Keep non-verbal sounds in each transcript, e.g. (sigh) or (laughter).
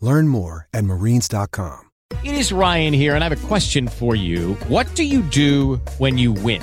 Learn more at marines.com. It is Ryan here, and I have a question for you. What do you do when you win?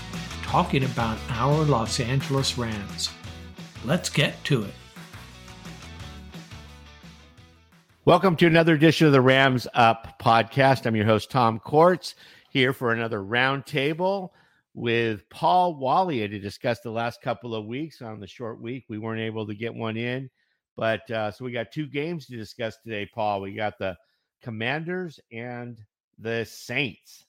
talking about our Los Angeles Rams. Let's get to it. Welcome to another edition of the Rams Up podcast. I'm your host, Tom Courts, here for another roundtable with Paul Walia to discuss the last couple of weeks. On the short week, we weren't able to get one in, but uh, so we got two games to discuss today, Paul. We got the Commanders and the Saints.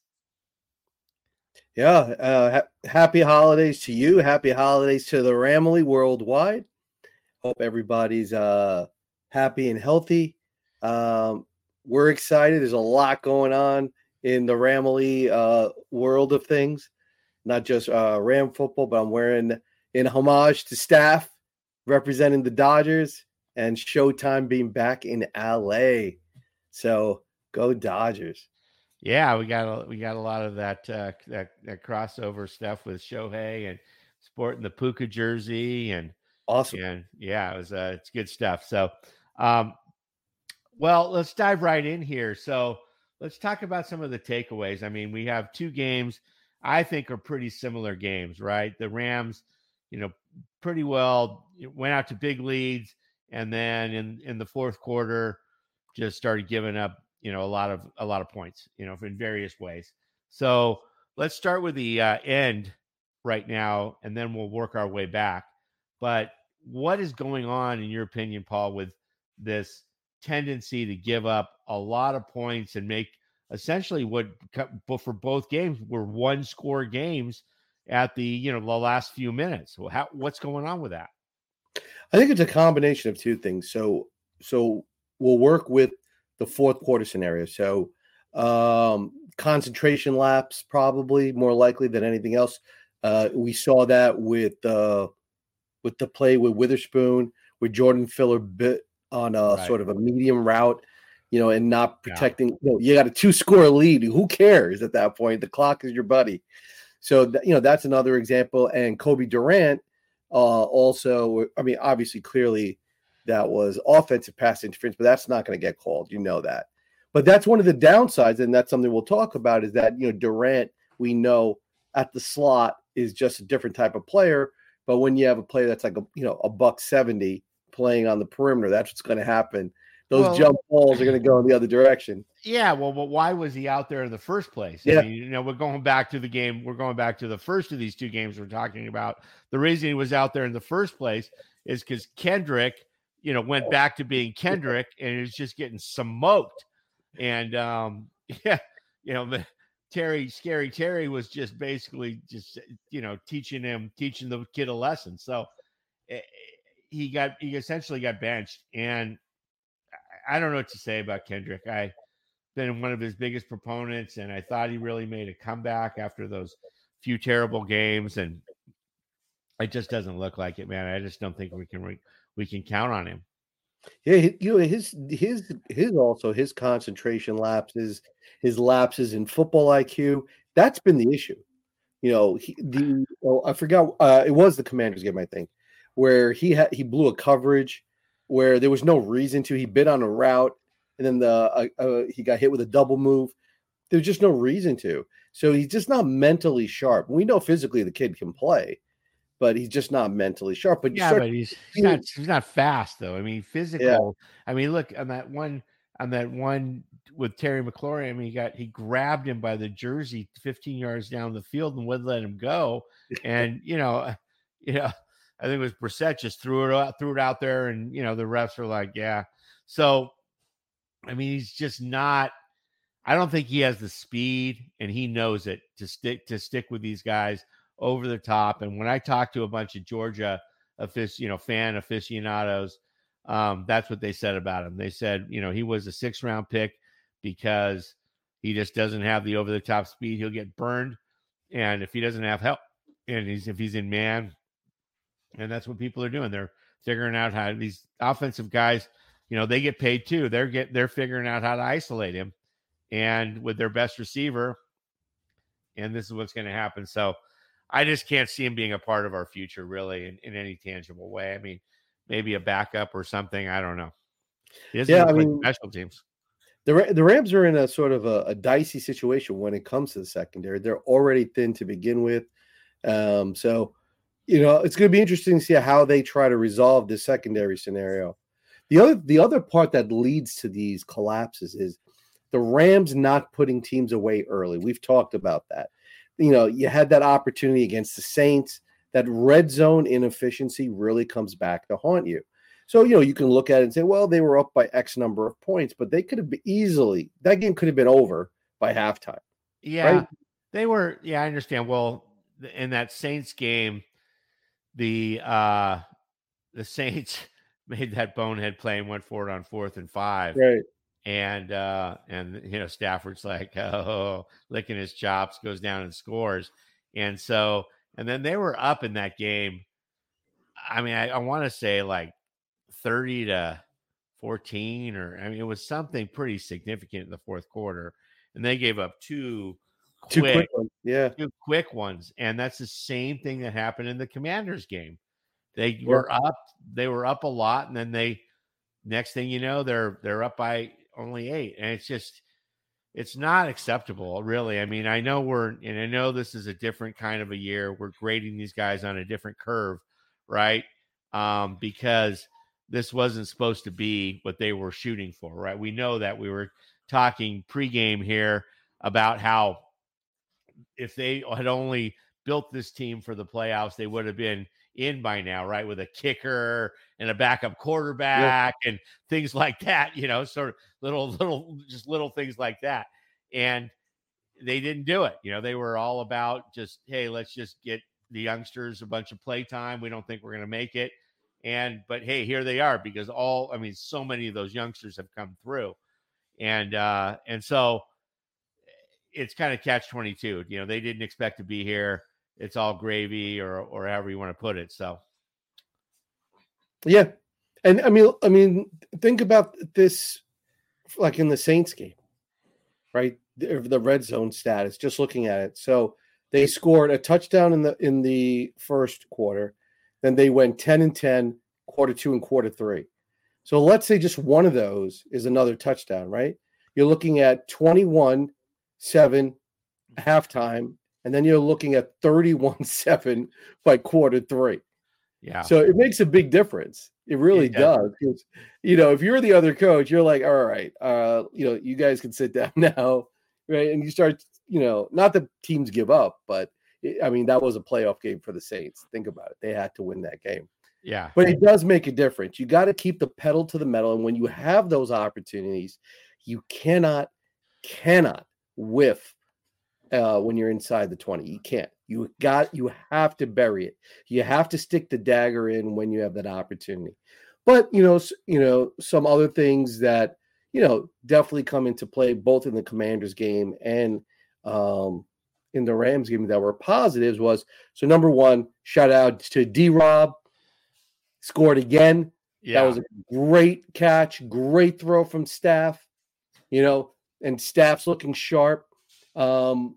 Yeah. Uh, ha- happy holidays to you. Happy holidays to the Ramily worldwide. Hope everybody's uh, happy and healthy. Um, we're excited. There's a lot going on in the Ramily uh, world of things, not just uh, Ram football, but I'm wearing in homage to staff representing the Dodgers and Showtime being back in LA. So go Dodgers. Yeah, we got a, we got a lot of that, uh, that that crossover stuff with Shohei and sporting the Puka jersey and awesome. And yeah, it was uh, it's good stuff. So, um, well, let's dive right in here. So let's talk about some of the takeaways. I mean, we have two games I think are pretty similar games, right? The Rams, you know, pretty well went out to big leads, and then in in the fourth quarter, just started giving up you know a lot of a lot of points you know in various ways. So let's start with the uh, end right now and then we'll work our way back. But what is going on in your opinion paul with this tendency to give up a lot of points and make essentially what for both games were one score games at the you know the last few minutes. Well, how, what's going on with that? I think it's a combination of two things. So so we'll work with the fourth quarter scenario. So um, concentration lapse probably more likely than anything else. Uh, we saw that with uh, with the play with Witherspoon, with Jordan Fuller bit on a right. sort of a medium route, you know, and not protecting. Yeah. You know, you got a two score lead. Who cares at that point? The clock is your buddy. So th- you know that's another example. And Cobie Durant uh, also, I mean, obviously, clearly that was offensive pass interference, but that's not going to get called. You know that. But that's one of the downsides, and that's something we'll talk about. Is that you know Durant, we know at the slot is just a different type of player. But when you have a player that's like a you know a buck seventy playing on the perimeter, that's what's going to happen. Those well, jump balls are going to go in the other direction. Yeah, well, but why was he out there in the first place? Yeah, I mean, you know, we're going back to the game. We're going back to the first of these two games we're talking about. The reason he was out there in the first place is because Kendrick, you know, went back to being Kendrick and is just getting smoked. And um, (laughs) yeah, you know, the Terry, scary Terry was just basically just you know teaching him, teaching the kid a lesson. So eh, he got he essentially got benched and I don't know what to say about Kendrick. I've been one of his biggest proponents, and I thought he really made a comeback after those few terrible games, and it just doesn't look like it, man. I just don't think we can we can count on him. Yeah, you know his his his also his concentration lapses, his lapses in football IQ. That's been the issue. You know, he, the oh, I forgot uh, it was the Commanders game I think, where he had he blew a coverage where there was no reason to. He bit on a route, and then the uh, uh, he got hit with a double move. There's just no reason to. So he's just not mentally sharp. We know physically the kid can play, but he's just not mentally sharp. But yeah, start, but he's, he's not he's not fast though. I mean, physical. Yeah. I mean, look on that one on that one with Terry McLaurin. I mean, he got he grabbed him by the jersey 15 yards down the field and wouldn't let him go. And you know, (laughs) you know, I think it was Brissett just threw it out, threw it out there, and you know the refs are like, yeah. So, I mean, he's just not. I don't think he has the speed, and he knows it to stick to stick with these guys over the top. And when I talked to a bunch of Georgia, you know, fan aficionados, um, that's what they said about him. They said, you know, he was a six round pick because he just doesn't have the over the top speed. He'll get burned, and if he doesn't have help, and he's if he's in man and that's what people are doing. They're figuring out how these offensive guys, you know, they get paid too. They're get they're figuring out how to isolate him, and with their best receiver, and this is what's going to happen. So, I just can't see him being a part of our future really in, in any tangible way. I mean, maybe a backup or something. I don't know. yeah, I mean, special teams. The, the Rams are in a sort of a, a, dicey situation when it comes to the secondary. They're already thin to begin with. Um, so you know, it's going to be interesting to see how they try to resolve this secondary scenario. The other the other part that leads to these collapses is the Rams not putting teams away early. We've talked about that. You know, you had that opportunity against the Saints. That red zone inefficiency really comes back to haunt you. So, you know, you can look at it and say, well, they were up by X number of points, but they could have easily, that game could have been over by halftime. Yeah. Right? They were, yeah, I understand. Well, in that Saints game, the uh the Saints (laughs) made that bonehead play and went for it on fourth and five. Right. And uh and you know Stafford's like (laughs) oh licking his chops, goes down and scores. And so and then they were up in that game. I mean, I, I want to say like 30 to 14, or I mean, it was something pretty significant in the fourth quarter. And they gave up two quick, two quick ones. Yeah. Two quick ones. And that's the same thing that happened in the commanders game. They yeah. were up, they were up a lot, and then they next thing you know, they're they're up by only eight. And it's just it's not acceptable, really. I mean, I know we're and I know this is a different kind of a year. We're grading these guys on a different curve, right? Um, because this wasn't supposed to be what they were shooting for, right? We know that we were talking pregame here about how if they had only built this team for the playoffs, they would have been in by now, right? With a kicker and a backup quarterback and things (laughs) like that, you know, sort of little, little, just little things like that. And they didn't do it. You know, they were all about just, hey, let's just get the youngsters a bunch of play time. We don't think we're going to make it. And, but hey, here they are because all, I mean, so many of those youngsters have come through. And, uh, and so, it's kind of catch 22. You know, they didn't expect to be here. It's all gravy or or however you want to put it. So yeah. And I mean I mean think about this like in the Saints game, right? The, the red zone status, just looking at it. So they scored a touchdown in the in the first quarter, then they went 10 and 10, quarter two and quarter three. So let's say just one of those is another touchdown, right? You're looking at 21 7 halftime, and then you're looking at 31 7 (laughs) by quarter three. Yeah. So it makes a big difference. It really It does. 'Cause, You know, if you're the other coach, you're like, all right, uh, you know, you guys can sit (laughs) down now, right? And you start, you know, not that teams give up, but it- I mean, that was a playoff game for the Saints. Think about it. They had to win that game. Yeah. But it does make a difference. You got to keep the pedal to the metal. And when you have those opportunities, you cannot, cannot whiff uh, when you're inside the 20. You can't. You got you have to bury it. You have to stick the dagger in when you have that opportunity. But you know, you know, some other things that you know definitely come into play both in the Commanders game and um in the Rams game that were positives was so number one, shout out to D Rob, scored again. Yeah. That was a great catch, great throw from staff, you know, and staff's looking sharp. Um,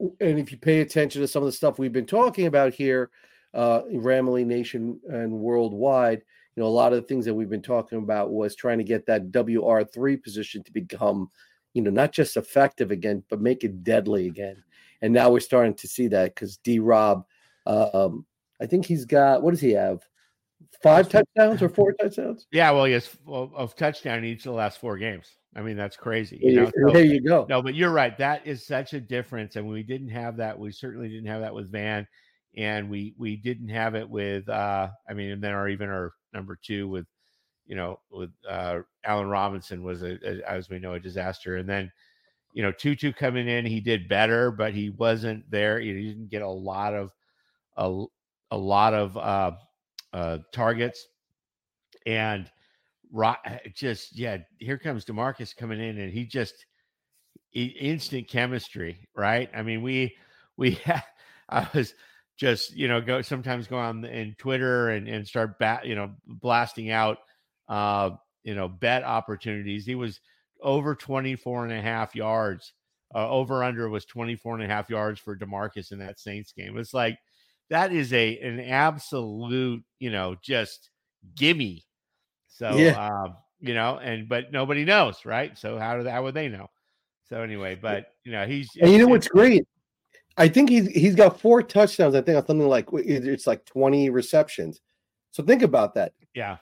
and if you pay attention to some of the stuff we've been talking about here, uh, Ramily Nation and worldwide, you know, a lot of the things that we've been talking about was trying to get that WR3 position to become, you know, not just effective again, but make it deadly again. And now we're starting to see that because D Rob, um, I think he's got, what does he have? Five touchdowns or four touchdowns? Yeah, well, yes, well, of touchdown in each of the last four games. I mean, that's crazy. There You know? there you go. No, but you're right. That is such a difference, and we didn't have that. We certainly didn't have that with Van, and we we didn't have it with. uh I mean, and then our even our number two with, you know, with uh Allen Robinson was a, a as we know a disaster, and then. You know, Tutu coming in, he did better, but he wasn't there. He didn't get a lot of a, a lot of uh, uh, targets, and Ro- just yeah, here comes Demarcus coming in, and he just i- instant chemistry, right? I mean, we we (laughs) I was just you know go sometimes go on in Twitter and and start bat you know blasting out uh you know bet opportunities. He was over 24 and a half yards. Uh, over under was 24 and a half yards for Demarcus in that Saints game. It's like that is a an absolute, you know, just gimme. So Yeah. um, you know, and but nobody knows, right? So how do how would they know? So anyway, but you know, he's And you know what's great? I think he's he's got four touchdowns. I think on something like it's like 20 receptions. So think about that. yeah.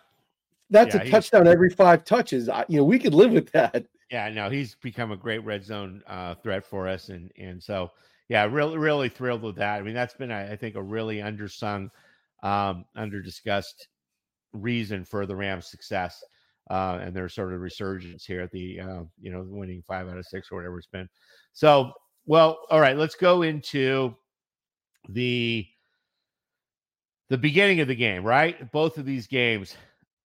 That's Yeah, a touchdown every five touches. I, you know, we could live with that. Yeah, no, he's become a great red zone uh, threat for us, and and so yeah, really really thrilled with that. I mean, that's been I I think a really undersung, um, under discussed reason for the Rams' success uh, and their sort of resurgence here at the uh, you know winning five out of six or whatever it's been. So well, all right, let's go into the the beginning of the game. Right, both of these games,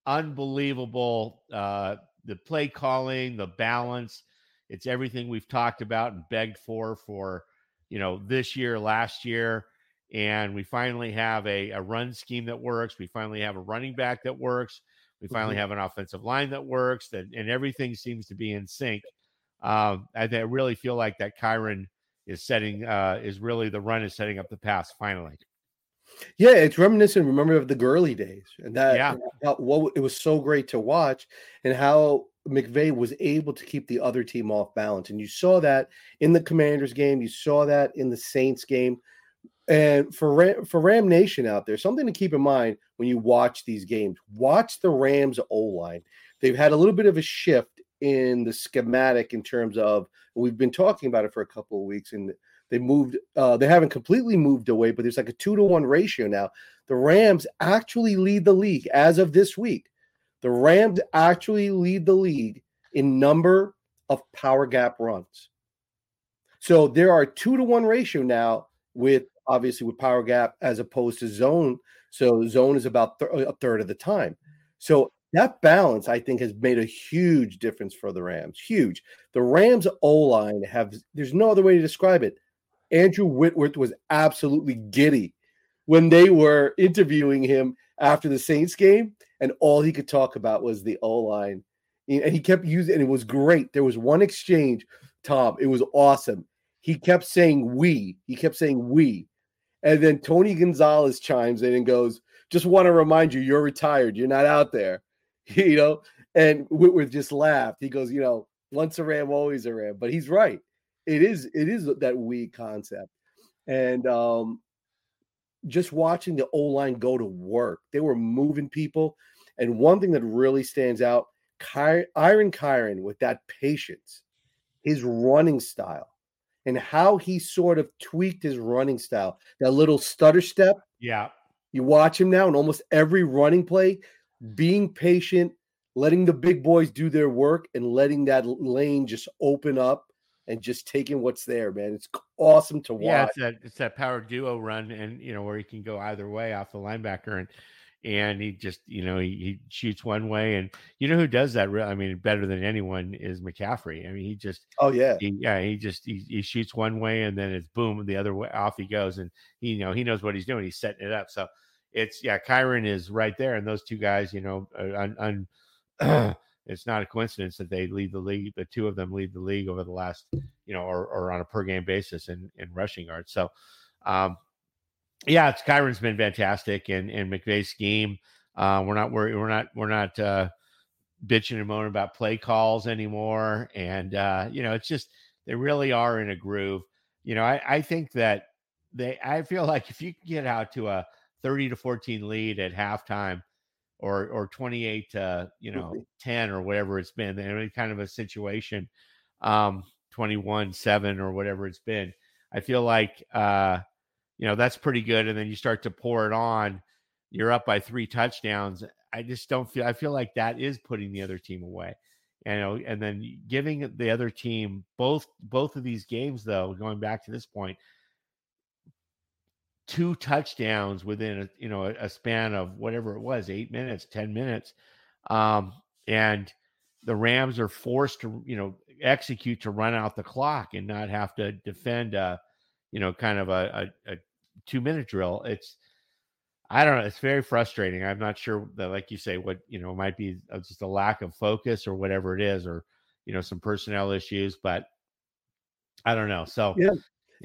unbelievable. Uh, the play calling, the balance. It's everything we've talked about and begged for for you know this year, last year, and we finally have a, a run scheme that works. We finally have a running back that works. We finally Mhm. have an offensive line that works. That and everything seems to be in sync. Um, I, I really feel like that Kyren is setting uh, is really the run is setting up the pass finally. Yeah, it's reminiscent. Remember of the Gurley days, and that Yeah. how, what it was so great to watch, and how McVay was able to keep the other team off balance. And you saw that in the Commanders game. You saw that in the Saints game. And for Ram, for Ram Nation out there, something to keep in mind when you watch these games. Watch the Rams O line. They've had a little bit of a shift in the schematic in terms of we've been talking about it for a couple of weeks, and they moved. Uh, they haven't completely moved away, but there's like a two to one ratio now. The Rams actually lead the league as of this week. The Rams actually lead the league in number of power gap runs. So there are two to one ratio now with obviously with power gap as opposed to zone. So zone is about th- a third of the time. So that balance, I think, has made a huge difference for the Rams. Huge. The Rams O line have. There's no other way to describe it. Andrew Whitworth was absolutely giddy when they were interviewing him after the Saints game, and all he could talk about was the O line And he kept using, and it was great. There was one exchange, Tom. It was awesome. He kept saying we. He kept saying we. And then Tony Gonzalez chimes in and goes, just want to remind you, you're retired. You're not out there. (laughs) You know, and Whitworth just laughed. He goes, you know, once a Ram, always a Ram. But he's right. It is, it is that we concept. And um, just watching the O line go to work, they were moving people. And one thing that really stands out, Ky- Iron Kyren with that patience, his running style, and how he sort of tweaked his running style. That little stutter step. Yeah. You watch him now in almost every running play, being patient, letting the big boys do their work, and letting that lane just open up and just taking what's there, man. It's awesome to watch. Yeah, it's that it's that power duo run, and you know where he can go either way off the linebacker, and and he just you know he, he shoots one way, and you know who does that? Real, I mean, better than anyone is McCaffrey. I mean, he just oh yeah, he, yeah, he just he, he shoots one way, and then it's boom the other way off he goes, and he you know he knows what he's doing. He's setting it up, so it's yeah, Kyren is right there, and those two guys, you know, on. on (clears throat) it's not a coincidence that they lead the league. The two of them lead the league over the last, you know, or, or on a per game basis in, in rushing yards. So, um, yeah, it's Kyren's been fantastic, and and McVay's scheme. Uh, we're not worried. We're not. We're not uh, bitching and moaning about play calls anymore. And uh, you know, it's just they really are in a groove. You know, I, I think that they. I feel like if you can get out to a thirty to fourteen lead at halftime, or or 28 to you know 10 or whatever it's been any kind of a situation um 21 7 or whatever it's been i feel like uh you know that's pretty good and then you start to pour it on you're up by three touchdowns i just don't feel i feel like that is putting the other team away you know and then giving the other team both both of these games though going back to this point two touchdowns within a you know a, span of whatever it was eight minutes ten minutes um, and the rams are forced to you know execute to run out the clock and not have to defend a you know kind of a, a, a two minute drill it's i don't know it's very frustrating i'm not sure that like you say what you know might be uh, just a lack of focus or whatever it is or you know some personnel issues but i don't know so yeah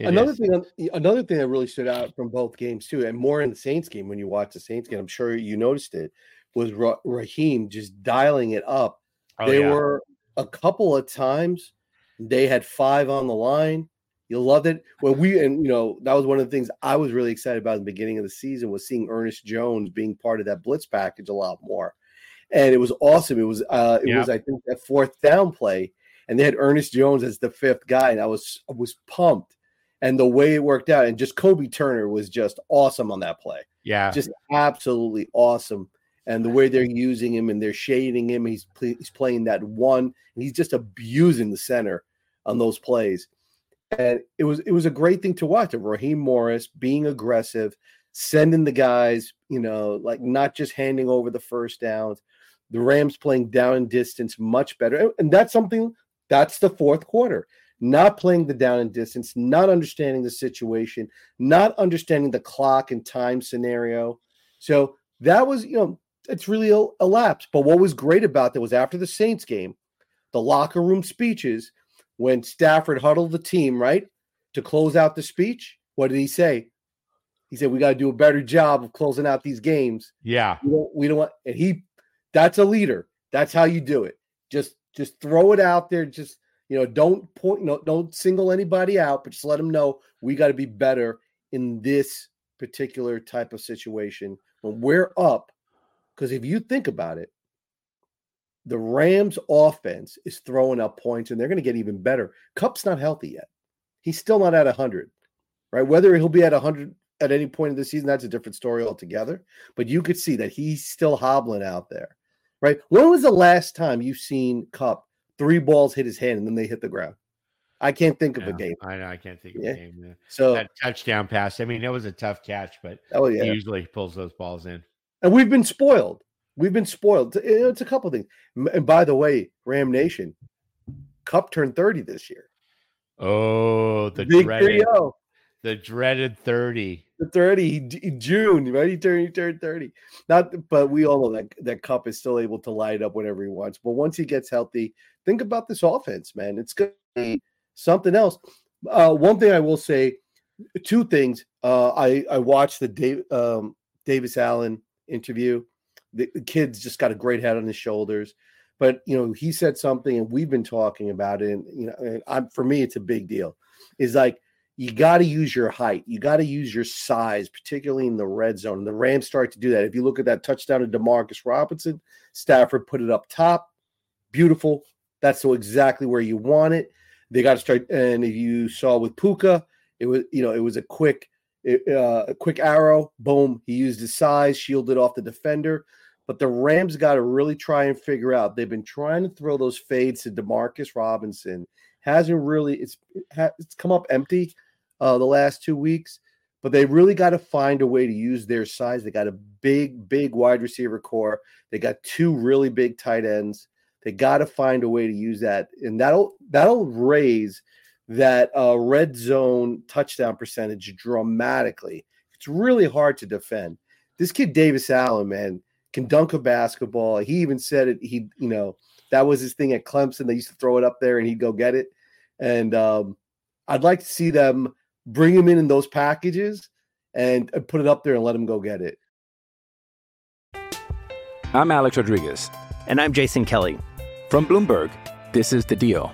another is. thing, another thing that really stood out from both games too, and more in the Saints game when you watch the Saints game, I'm sure you noticed it, was Ra- Raheem just dialing it up. Oh, there yeah. were a couple of times they had five on the line. You loved it. Well, we and you know that was one of the things I was really excited about in the beginning of the season was seeing Ernest Jones being part of that blitz package a lot more, and it was awesome. It was uh, it yeah. was I think that fourth down play, and they had Ernest Jones as the fifth guy, and I was I was pumped and the way it worked out. And just Kobie Turner was just awesome on that play. Yeah, just absolutely awesome. And the way they're using him and they're shading him, he's he's playing that one, and he's just abusing the center on those plays. And it was it was a great thing to watch. Of Raheem Morris being aggressive, sending the guys, you know, like not just handing over the first downs. The Rams playing down and distance much better, and that's something that's the fourth quarter not playing the down and distance, not understanding the situation, not understanding the clock and time scenario. So that was, you know, it's really a, a lapse. But what was great about that was after the Saints game, the locker room speeches, when Stafford huddled the team, right, to close out the speech, what did he say? He said, We got to do a better job of closing out these games. Yeah. We don't, we don't want, and he, that's a leader. That's how you do it. Just, just throw it out there. Just, you know, don't point, no, don't single anybody out, but just let them know we got to be better in this particular type of situation when we're up. Because if you think about it, the Rams offense is throwing up points and they're going to get even better. Kupp's not healthy yet. He's still not at 100, right? Whether he'll be at 100 at any point in the season, that's a different story altogether. But you could see that he's still hobbling out there, right? When was the last time you've seen Kupp three balls hit his hand and then they hit the ground. I can't think of a game. I know I can't think of yeah. a game. Yeah. So that touchdown pass. I mean, it was a tough catch, but oh yeah, he usually pulls those balls in. And we've been spoiled. We've been spoiled. It's a couple things. And by the way, Ram Nation, Kupp turned thirty this year. Oh, the Big dreaded, the dreaded thirty. The 30 June, right? He turned he turned 30. Not but we all know that that Kupp is still able to light up whenever he wants. But once he gets healthy, think about this offense, man. It's gonna be something else. Uh, one thing I will say, two things. Uh, I I watched the Dave, um, Davis Allen interview. The, the kid's just got a great head on his shoulders. But you know, he said something, and we've been talking about it. And you know, I'm for me, it's a big deal. Is like you got to use your height. You got to use your size, particularly in the red zone. And the Rams start to do that. If you look at that touchdown to Demarcus Robinson, Stafford put it up top. Beautiful. That's so exactly where you want it. They got to start. And if you saw with Puka, it was you know it was a quick uh, a quick arrow. Boom. He used his size, shielded off the defender. But the Rams got to really try and figure out. They've been trying to throw those fades to Demarcus Robinson. Hasn't really. It's it's come up empty uh, the last two weeks, but they really got to find a way to use their size. They got a big, big wide receiver core. They got two really big tight ends. They got to find a way to use that, and that'll that'll raise that uh, red zone touchdown percentage dramatically. It's really hard to defend. This kid Davis Allen, man, can dunk a basketball. He even said it. He, you know, that was his thing at Clemson. They used to throw it up there, and he'd go get it. And um, I'd like to see them bring him in in those packages and, and put it up there and let him go get it. I'm Alex Rodriguez. And I'm Jason Kelly. From Bloomberg, this is The Deal.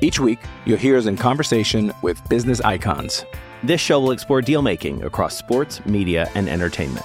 Each week, you'll hear us in conversation with business icons. This show will explore deal making across sports, media, and entertainment.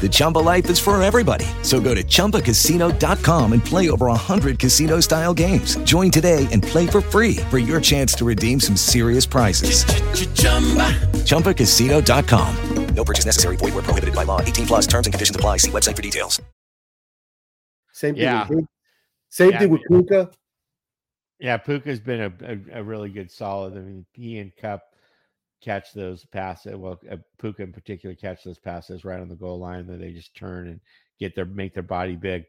The Chumba life is for everybody. So go to ChumbaCasino.com and play over 100 casino-style games. Join today and play for free for your chance to redeem some serious prizes. ChumbaCasino.com. No purchase necessary. Void were prohibited by law. 18 plus terms and conditions apply. See website for details. Same thing. Yeah. With, same Yeah, thing with. Puka. Yeah, Puka's been a, a, a really good solid. I mean, he and Kupp catch those passes. Well, uh, Puka in particular catch those passes right on the goal line that they just turn and get their make their body big.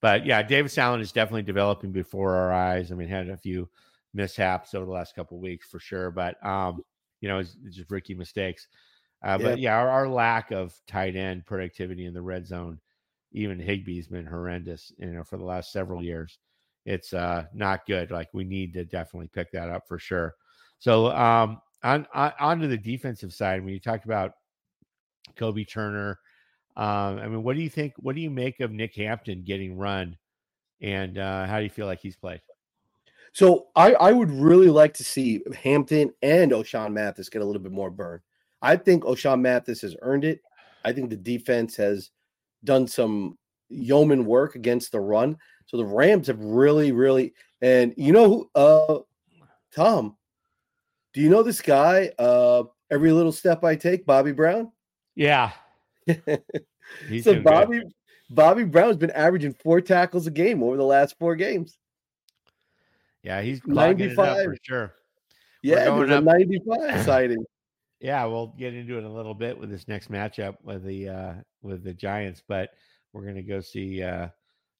But yeah, Davis Allen is definitely developing before our eyes. I mean, had a few mishaps over the last couple of weeks for sure, but um, you know, it's, it's just rookie mistakes. Uh, But yeah, our, our lack of tight end productivity in the red zone, even Higbee's been horrendous. You know, for the last several years, it's uh not good. Like we need to definitely pick that up for sure. So um, on, on onto the defensive side, when you talked about Kobie Turner, um, I mean, what do you think? What do you make of Nick Hampton getting run, and uh, how do you feel like he's played? So I, I would really like to see Hampton and Ochaun Mathis get a little bit more burn. I think Ochaun Mathis has earned it. I think the defense has done some yeoman work against the run. So the Rams have really, really, and you know, uh, Tom, do you know this guy? Uh, every little step I take, Bobby Brown. Yeah. (laughs) He's so Bobby, good. Bobby Brown's been averaging four tackles a game over the last four games. Yeah, he's ninety-five for sure. Yeah, going up. ninety-five (clears throat) sighting. Yeah, we'll get into it a little bit with this next matchup with the uh with the Giants, but we're gonna go see uh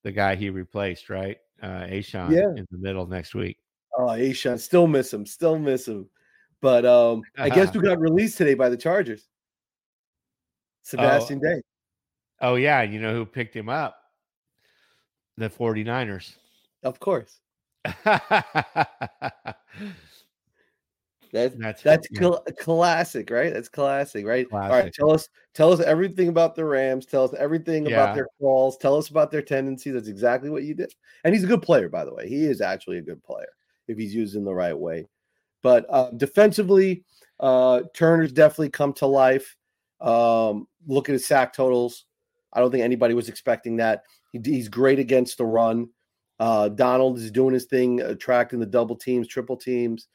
the guy he replaced, right? Uh A'Shawn yeah. in the middle next week. Oh, A'Shawn, still miss him, still miss him. But um I guess (laughs) who got released today by the Chargers? Sebastian oh, Day. Oh yeah, you know who picked him up? The 49ers. Of course. That's that's, cl- classic, right? That's classic, right? Classic. All right, tell us tell us everything about the Rams. Tell us everything yeah. about their calls. Tell us about their tendencies. That's exactly what you did. And he's a good player, by the way. He is actually a good player if he's used in the right way. But uh, defensively, uh, Turner's definitely come to life. Um, look at his sack totals. I don't think anybody was expecting that. He, he's great against the run. Uh, Donald is doing his thing, attracting the double teams, triple teams.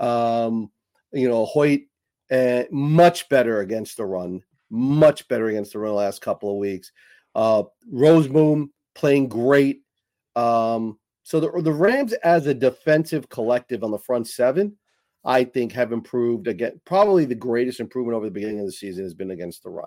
Um, you know, Hoecht uh, much better against the run, much better against the run the last couple of weeks. Uh, Rozeboom playing great. Um, so the, the Rams as a defensive collective on the front seven, I think have improved again. Probably the greatest improvement over the beginning of the season has been against the run.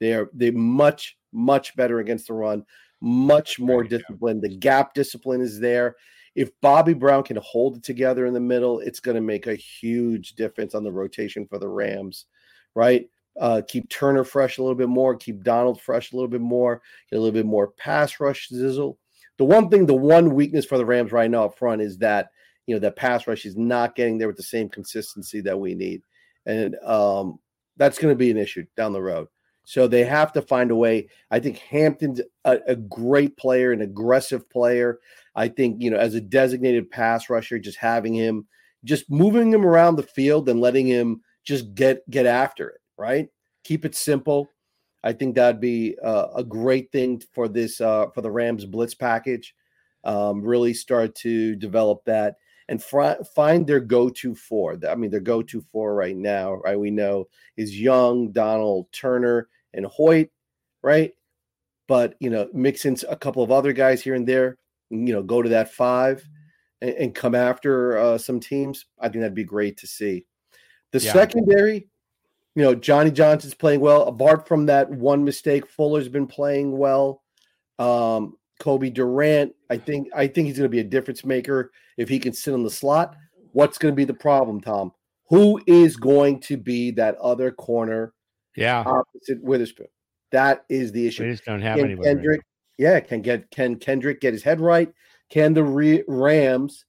They're they much much better against the run, much more disciplined. The gap discipline is there if Bobby Brown can hold it together in the middle, it's going to make a huge difference on the rotation for the Rams, right? Uh, keep Turner fresh a little bit more, keep Donald fresh a little bit more, get a little bit more pass rush zizzle. The one thing, the one weakness for the Rams right now up front is that you know that pass rush is not getting there with the same consistency that we need, and um, that's going to be an issue down the road. So they have to find a way. I think Hampton's a, a, great player, an aggressive player. I think, you know, as a designated pass rusher, just having him, just moving him around the field and letting him just get get after it, right? Keep it simple. I think that'd be uh, a great thing for this uh, for the Rams blitz package. Um, really start to develop that and fr- find their go-to four. I mean, their go-to four right now, right? We know is Young, Donald, Turner, and Hoecht, right? But you know, mix in a couple of other guys here and there. You know, go to that five and, and come after uh, some teams. I think that'd be great to see. The yeah. secondary, you know, Johnny Johnson's playing well. Apart from that one mistake, Fuller's been playing well. Um, Cobie Durant, I think I think he's going to be a difference maker if he can sit in the slot. What's going to be the problem, Tom? Who is going to be that other corner yeah. Opposite Witherspoon. That is the issue. Just don't have can anybody. Kendrick, right yeah, can get can Kendrick get his head right? Can the Re- Rams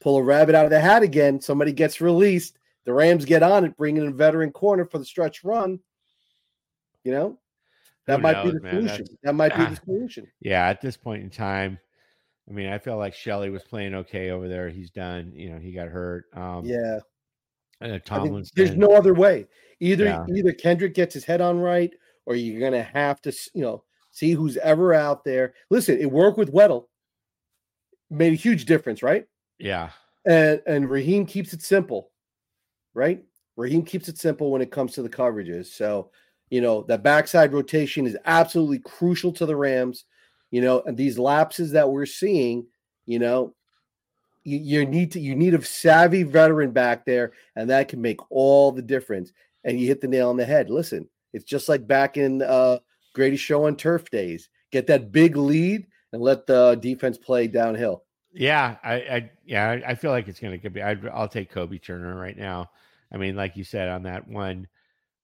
pull a rabbit out of the hat again? Somebody gets released. The Rams get on it, bringing in a veteran corner for the stretch run. You know, that might knows, be the solution. That might be the solution. Yeah, at this point in time, I mean, I feel like Shelley was playing okay over there. He's done. You know, he got hurt. Um, yeah. Uh, Tomlinson. There's no other way. Either yeah. either Kendrick gets his head on right, or you're gonna have to, you know, see who's ever out there. Listen, it worked with Weddle, made a huge difference, right? Yeah. And and Raheem keeps it simple, right? Raheem keeps it simple when it comes to the coverages. So, you know, that backside rotation is absolutely crucial to the Rams. You know, and these lapses that we're seeing, you know, you, you need to you need a savvy veteran back there, and that can make all the difference and you hit the nail on the head. Listen, it's just like back in uh, Greatest Show on turf days. Get that big lead and let the defense play downhill. Yeah, I, I yeah, I feel like it's going to be. i will take Kobe Turner right now. I mean, like you said on that one,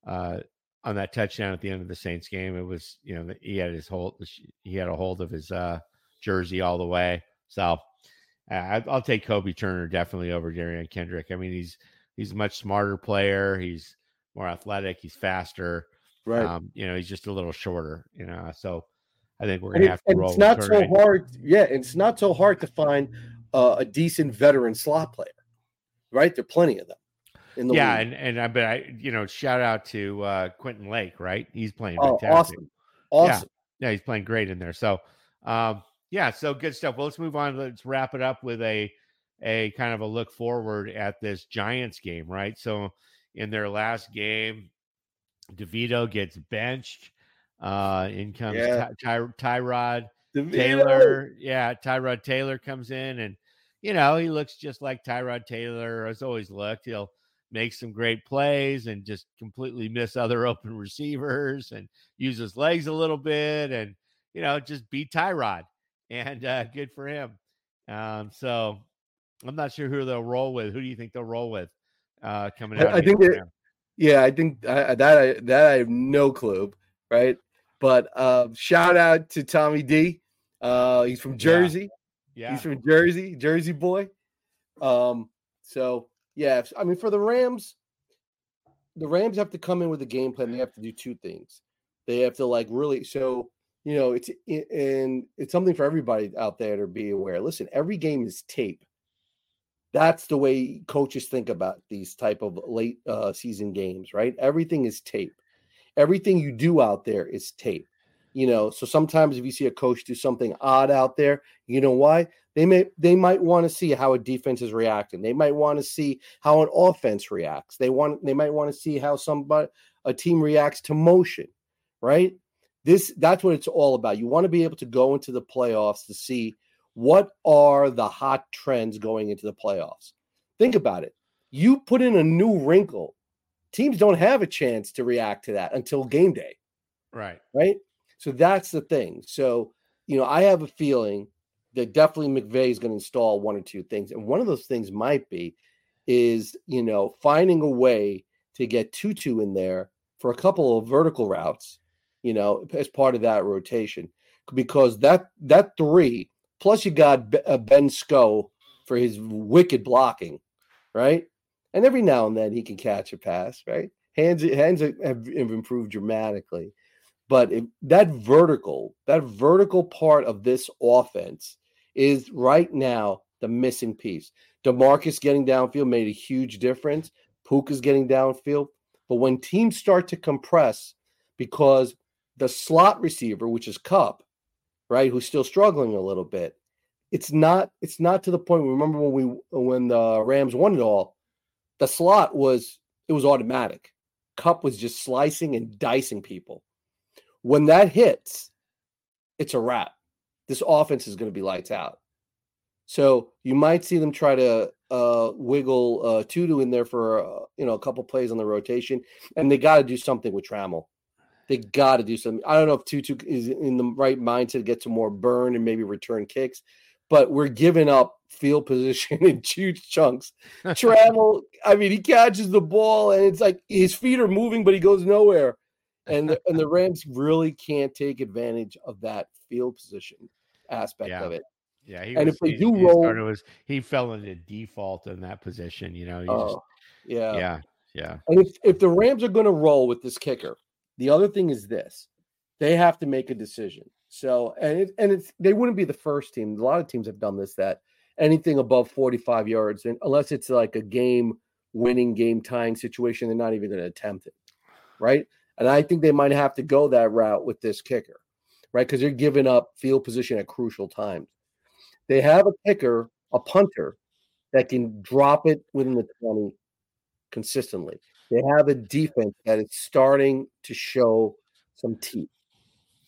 uh, on that touchdown at the end of the Saints game, it was you know he had his hold, he had a hold of his uh, jersey all the way. So uh, I'll take Kobe Turner definitely over Derion Kendrick. I mean, he's he's a much smarter player. He's more athletic. He's faster. Right. Um, you know, he's just a little shorter. You know, so I think we're gonna have to roll. It's not so hard. Yeah, it's not so hard to find uh, a decent veteran slot player, right? There are plenty of them. In the yeah, league. and and I but I you know shout out to uh, Quentin Lake, right? He's playing oh, fantastic. awesome, awesome. Yeah. yeah, he's playing great in there. So, um, yeah, so good stuff. Well, let's move on. Let's wrap it up with a a kind of a look forward at this Giants game, right? So, in their last game, DeVito gets benched. Uh, in comes yeah. Ty- Ty- Tyrod Taylor. Yeah, Tyrod Taylor comes in and you know, he looks just like Tyrod Taylor has always looked. He'll make some great plays and just completely miss other (laughs) open receivers and use his legs a little bit and you know, just beat Tyrod. And uh, good for him. Um, so I'm not sure who they'll roll with. Who do you think they'll roll with uh, coming out? I, I think it, yeah, I think I, that I, that I have no clue, right? But uh, shout out to Tommy D. Uh, he's from Jersey. Yeah. yeah. He's from Jersey, Jersey boy. Um, so yeah, I mean for the Rams, the Rams have to come in with a game plan. They have to do two things. They have to like really so you know it's and it's something for everybody out there to be aware. Listen, every game is tape. That's the way coaches think about these type of late uh, season games, right? Everything is tape. Everything you do out there is tape you know so sometimes if you see a coach do something odd out there you know why? They may they might want to see how a defense is reacting. They might want to see how an offense reacts. They want they might want to see how somebody a team reacts to motion right? This that's what it's all about. You want to be able to go into the playoffs to see what are the hot trends going into the playoffs. Think about it. You put in a new wrinkle teams don't have a chance to react to that until game day. Right. Right so that's the thing. So, you know, I have a feeling that definitely McVay is going to install one or two things. And one of those things might be is, you know, finding a way to get Tutu in there for a couple of vertical routes, you know, as part of that rotation. Because that that three, plus you got uh, Ben Sco for his wicked blocking, right? And every now and then he can catch a pass, right? Hands hands have improved dramatically. But if, that vertical, that vertical part of this offense is right now the missing piece. Demarcus getting downfield made a huge difference. Puka's getting downfield. But when teams start to compress because the slot receiver, which is Kupp, right, who's still struggling a little bit, it's not it's not to the point. Remember when we when the Rams won it all, the slot was it was automatic. Kupp was just slicing and dicing people. When that hits, it's a wrap. This offense is going to be lights out. So you might see them try to uh, wiggle uh, Tutu in there for uh, you know a couple plays on the rotation, and they got to do something with Trammell. They got to do something. I don't know if Tutu is in the right mindset to get some more burn and maybe return kicks, but we're giving up field (laughs) position in huge chunks. (laughs) Trammell, I mean, he catches the ball and it's like his feet are moving, but he goes nowhere and the, and the (laughs) Rams really can't take advantage of that field position aspect yeah. of it. Yeah, he and was, if they he, do he roll, was he fell into default in that position. You know, oh, just, yeah, yeah, yeah. And if if the Rams are going to roll with this kicker, the other thing is this: they have to make a decision. So, and it, and it's they wouldn't be the first team. A lot of teams have done this. That anything above forty five yards, and unless it's like a game winning, game tying situation, they're not even going to attempt it. Right? And I think they might have to go that route with this kicker, right? Because they're giving up field position at crucial times. They have a kicker, a punter that can drop it within the 20 consistently. They have a defense that is starting to show some teeth.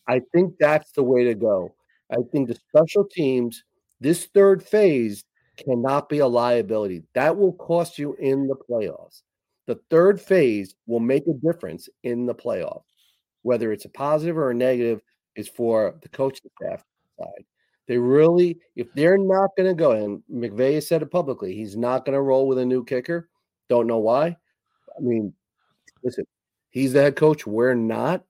I think that's the way to go. I think the special teams, this third phase, cannot be a liability. That will cost you in the playoffs. The third phase will make a difference in the playoff. Whether it's a positive or a negative is for the coaching staff side. They really, if they're not going to go, and McVay has said it publicly, he's not going to roll with a new kicker. Don't know why. I mean, listen, he's the head coach. We're not.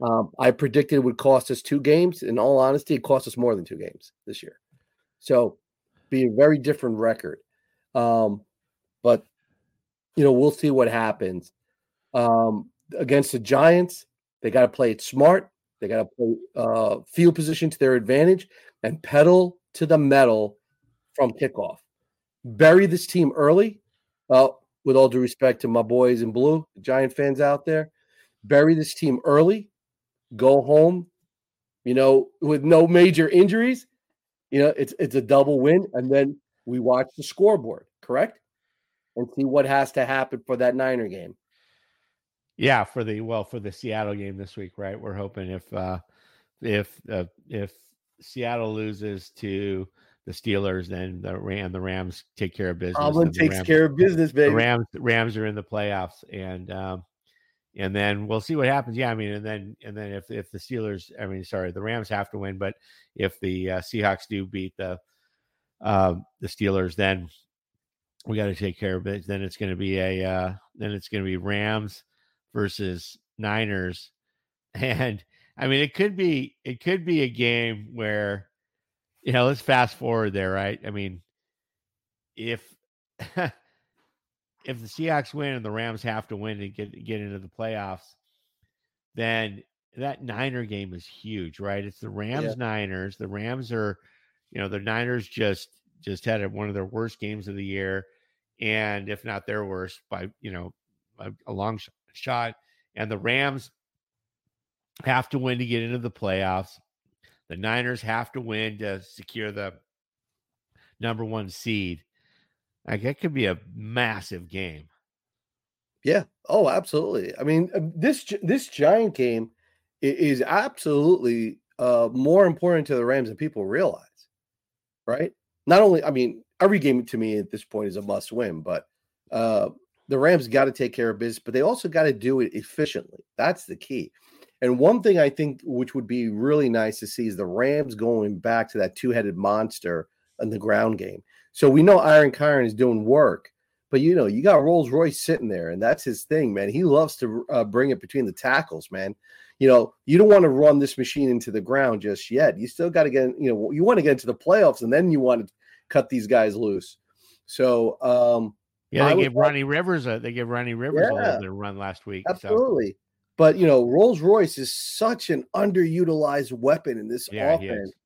Um, I predicted it would cost us two games. In all honesty, it cost us more than two games this year. So, be a very different record. Um, but you know, we'll see what happens. Um, against the Giants, they got to play it smart. They got to play uh, field position to their advantage and pedal to the metal from kickoff. Bury this team early. Well, with all due respect to my boys in blue, Giant fans out there, bury this team early, go home, you know, with no major injuries. You know, it's it's a double win, and then we watch the scoreboard, correct? And see what has to happen for that Niner game. Yeah, for the well, for the Seattle game this week, right? We're hoping if uh if uh, if Seattle loses to the Steelers, then the Ram the Rams take care of business. Tomlin takes Rams, care of business, baby. The Rams Rams are in the playoffs, and um, and then we'll see what happens. Yeah, I mean, and then and then if if the Steelers, I mean, sorry, the Rams have to win, but if the uh, Seahawks do beat the uh, the Steelers, then we got to take care of it. Then it's going to be a uh, then it's going to be Rams versus Niners, (laughs) and I mean, it could be it could be a game where you know, let's fast forward there, right? I mean, if (laughs) if the Seahawks win and the Rams have to win to get get into the playoffs, then that Niner game is huge, right? It's the Rams yeah. Niners. The Rams are, you know, the Niners just just had a, one of their worst games of the year, and if not their worst by you know a, a long shot. And the Rams have to win to get into the playoffs. The Niners have to win to secure the number one seed. Like that could be a massive game. Yeah. Oh, absolutely. I mean, uh, this this giant game is absolutely uh, more important to the Rams than people realize. Right? Not only, I mean, every game to me at this point is a must win, but uh, the Rams got to take care of business, but they also got to do it efficiently. That's the key. And one thing I think which would be really nice to see is the Rams going back to that two-headed monster in the ground game. So we know Iron Kyren is doing work, but you know you got Rolls Royce sitting there, and that's his thing, man. He loves to uh, bring it between the tackles, man. You know you don't want to run this machine into the ground just yet. You still got to get, you know, you want to get into the playoffs, and then you want to cut these guys loose. So um, yeah, they gave Ronnie Rivers a they gave Ronnie Rivers yeah, a little bit of run last week. Absolutely. So. But you know, Rolls Royce is such an underutilized weapon in this yeah, offense. He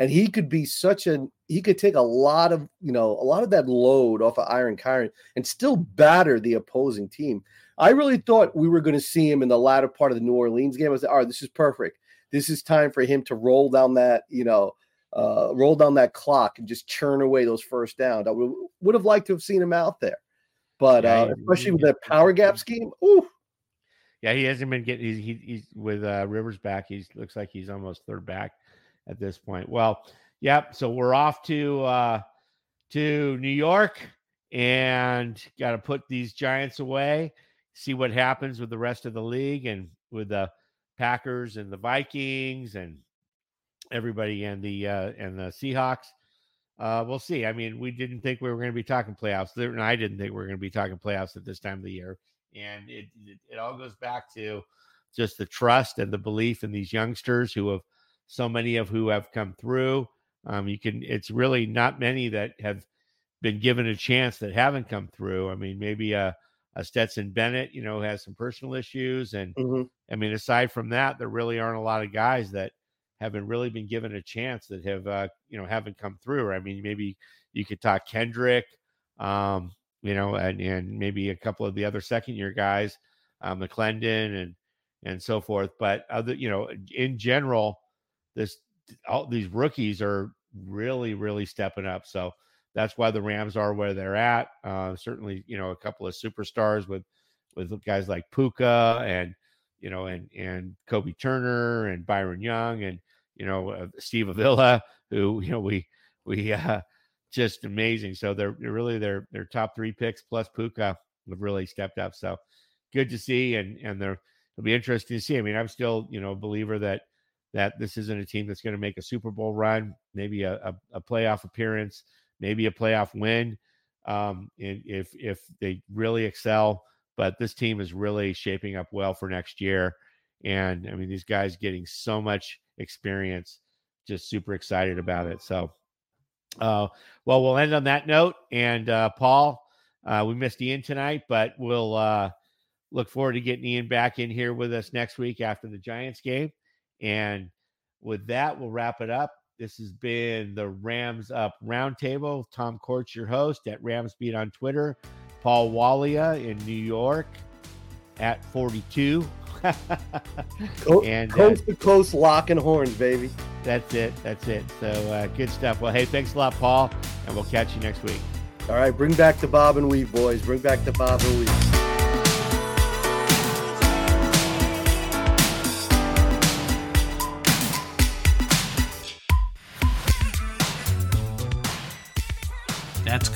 and he could be such a he could take a lot of you know a lot of that load off of Iron Kyren and still batter the opposing team. I really thought we were going to see him in the latter part of the New Orleans game. I was like, all right, this is perfect. This is time for him to roll down that, you know, uh, roll down that clock and just churn away those first downs. I would, would have liked to have seen him out there. But yeah, uh, especially with that power gap scheme, ooh. Yeah, he hasn't been getting. He's, he, he's with uh, Rivers back. He looks like he's almost third back at this point. Well, yep. So we're off to uh, to New York and got to put these Giants away. See what happens with the rest of the league and with the Packers and the Vikings and everybody and the uh, and the Seahawks. Uh, we'll see. I mean, we didn't think we were going to be talking playoffs. And I didn't think we were going to be talking playoffs at this time of the year. And it, it, it all goes back to just the trust and the belief in these youngsters who have so many of who have come through. Um, you can. It's really not many that have been given a chance that haven't come through. I mean, maybe a, a Stetson Bennett, you know, has some personal issues, and mm-hmm. I mean, aside from that, there really aren't a lot of guys that haven't really been given a chance that have uh, you know haven't come through. I mean, maybe you could talk Kendrick, um, you know, and and maybe a couple of the other second year guys, um, McClendon and and so forth. But other, you know, in general, this all these rookies are really really stepping up. So that's why the Rams are where they're at. Uh, certainly, you know, a couple of superstars with with guys like Puka and you know and and Kobie Turner and Byron Young and you know, uh, Steve Avila, who you know we we uh, just amazing. So they're, really their their top three picks plus Puka have really stepped up. So good to see, and and they're it'll be interesting to see. I mean, I'm still you know a believer that that this isn't a team that's going to make a Super Bowl run, maybe a, a, a playoff appearance, maybe a playoff win, um, if if they really excel. But this team is really shaping up well for next year. And I mean, these guys getting so much experience. Just super excited about it. So, uh, well, we'll end on that note. And uh, Paul, uh, we missed Ian tonight, but we'll uh, look forward to getting Ian back in here with us next week after the Giants game. And with that, we'll wrap it up. This has been the Rams Up Roundtable. Tom Courts, your host at Ramsbeat on Twitter. Paul Walia in New York at 42. (laughs) Co- and uh, coast to coast lock and horns, baby. that's it. That's it. So uh, good stuff. Well, hey, thanks a lot, Paul, and we'll catch you next week. All right, bring back the bob and weave, boys. Bring back the bob and weave.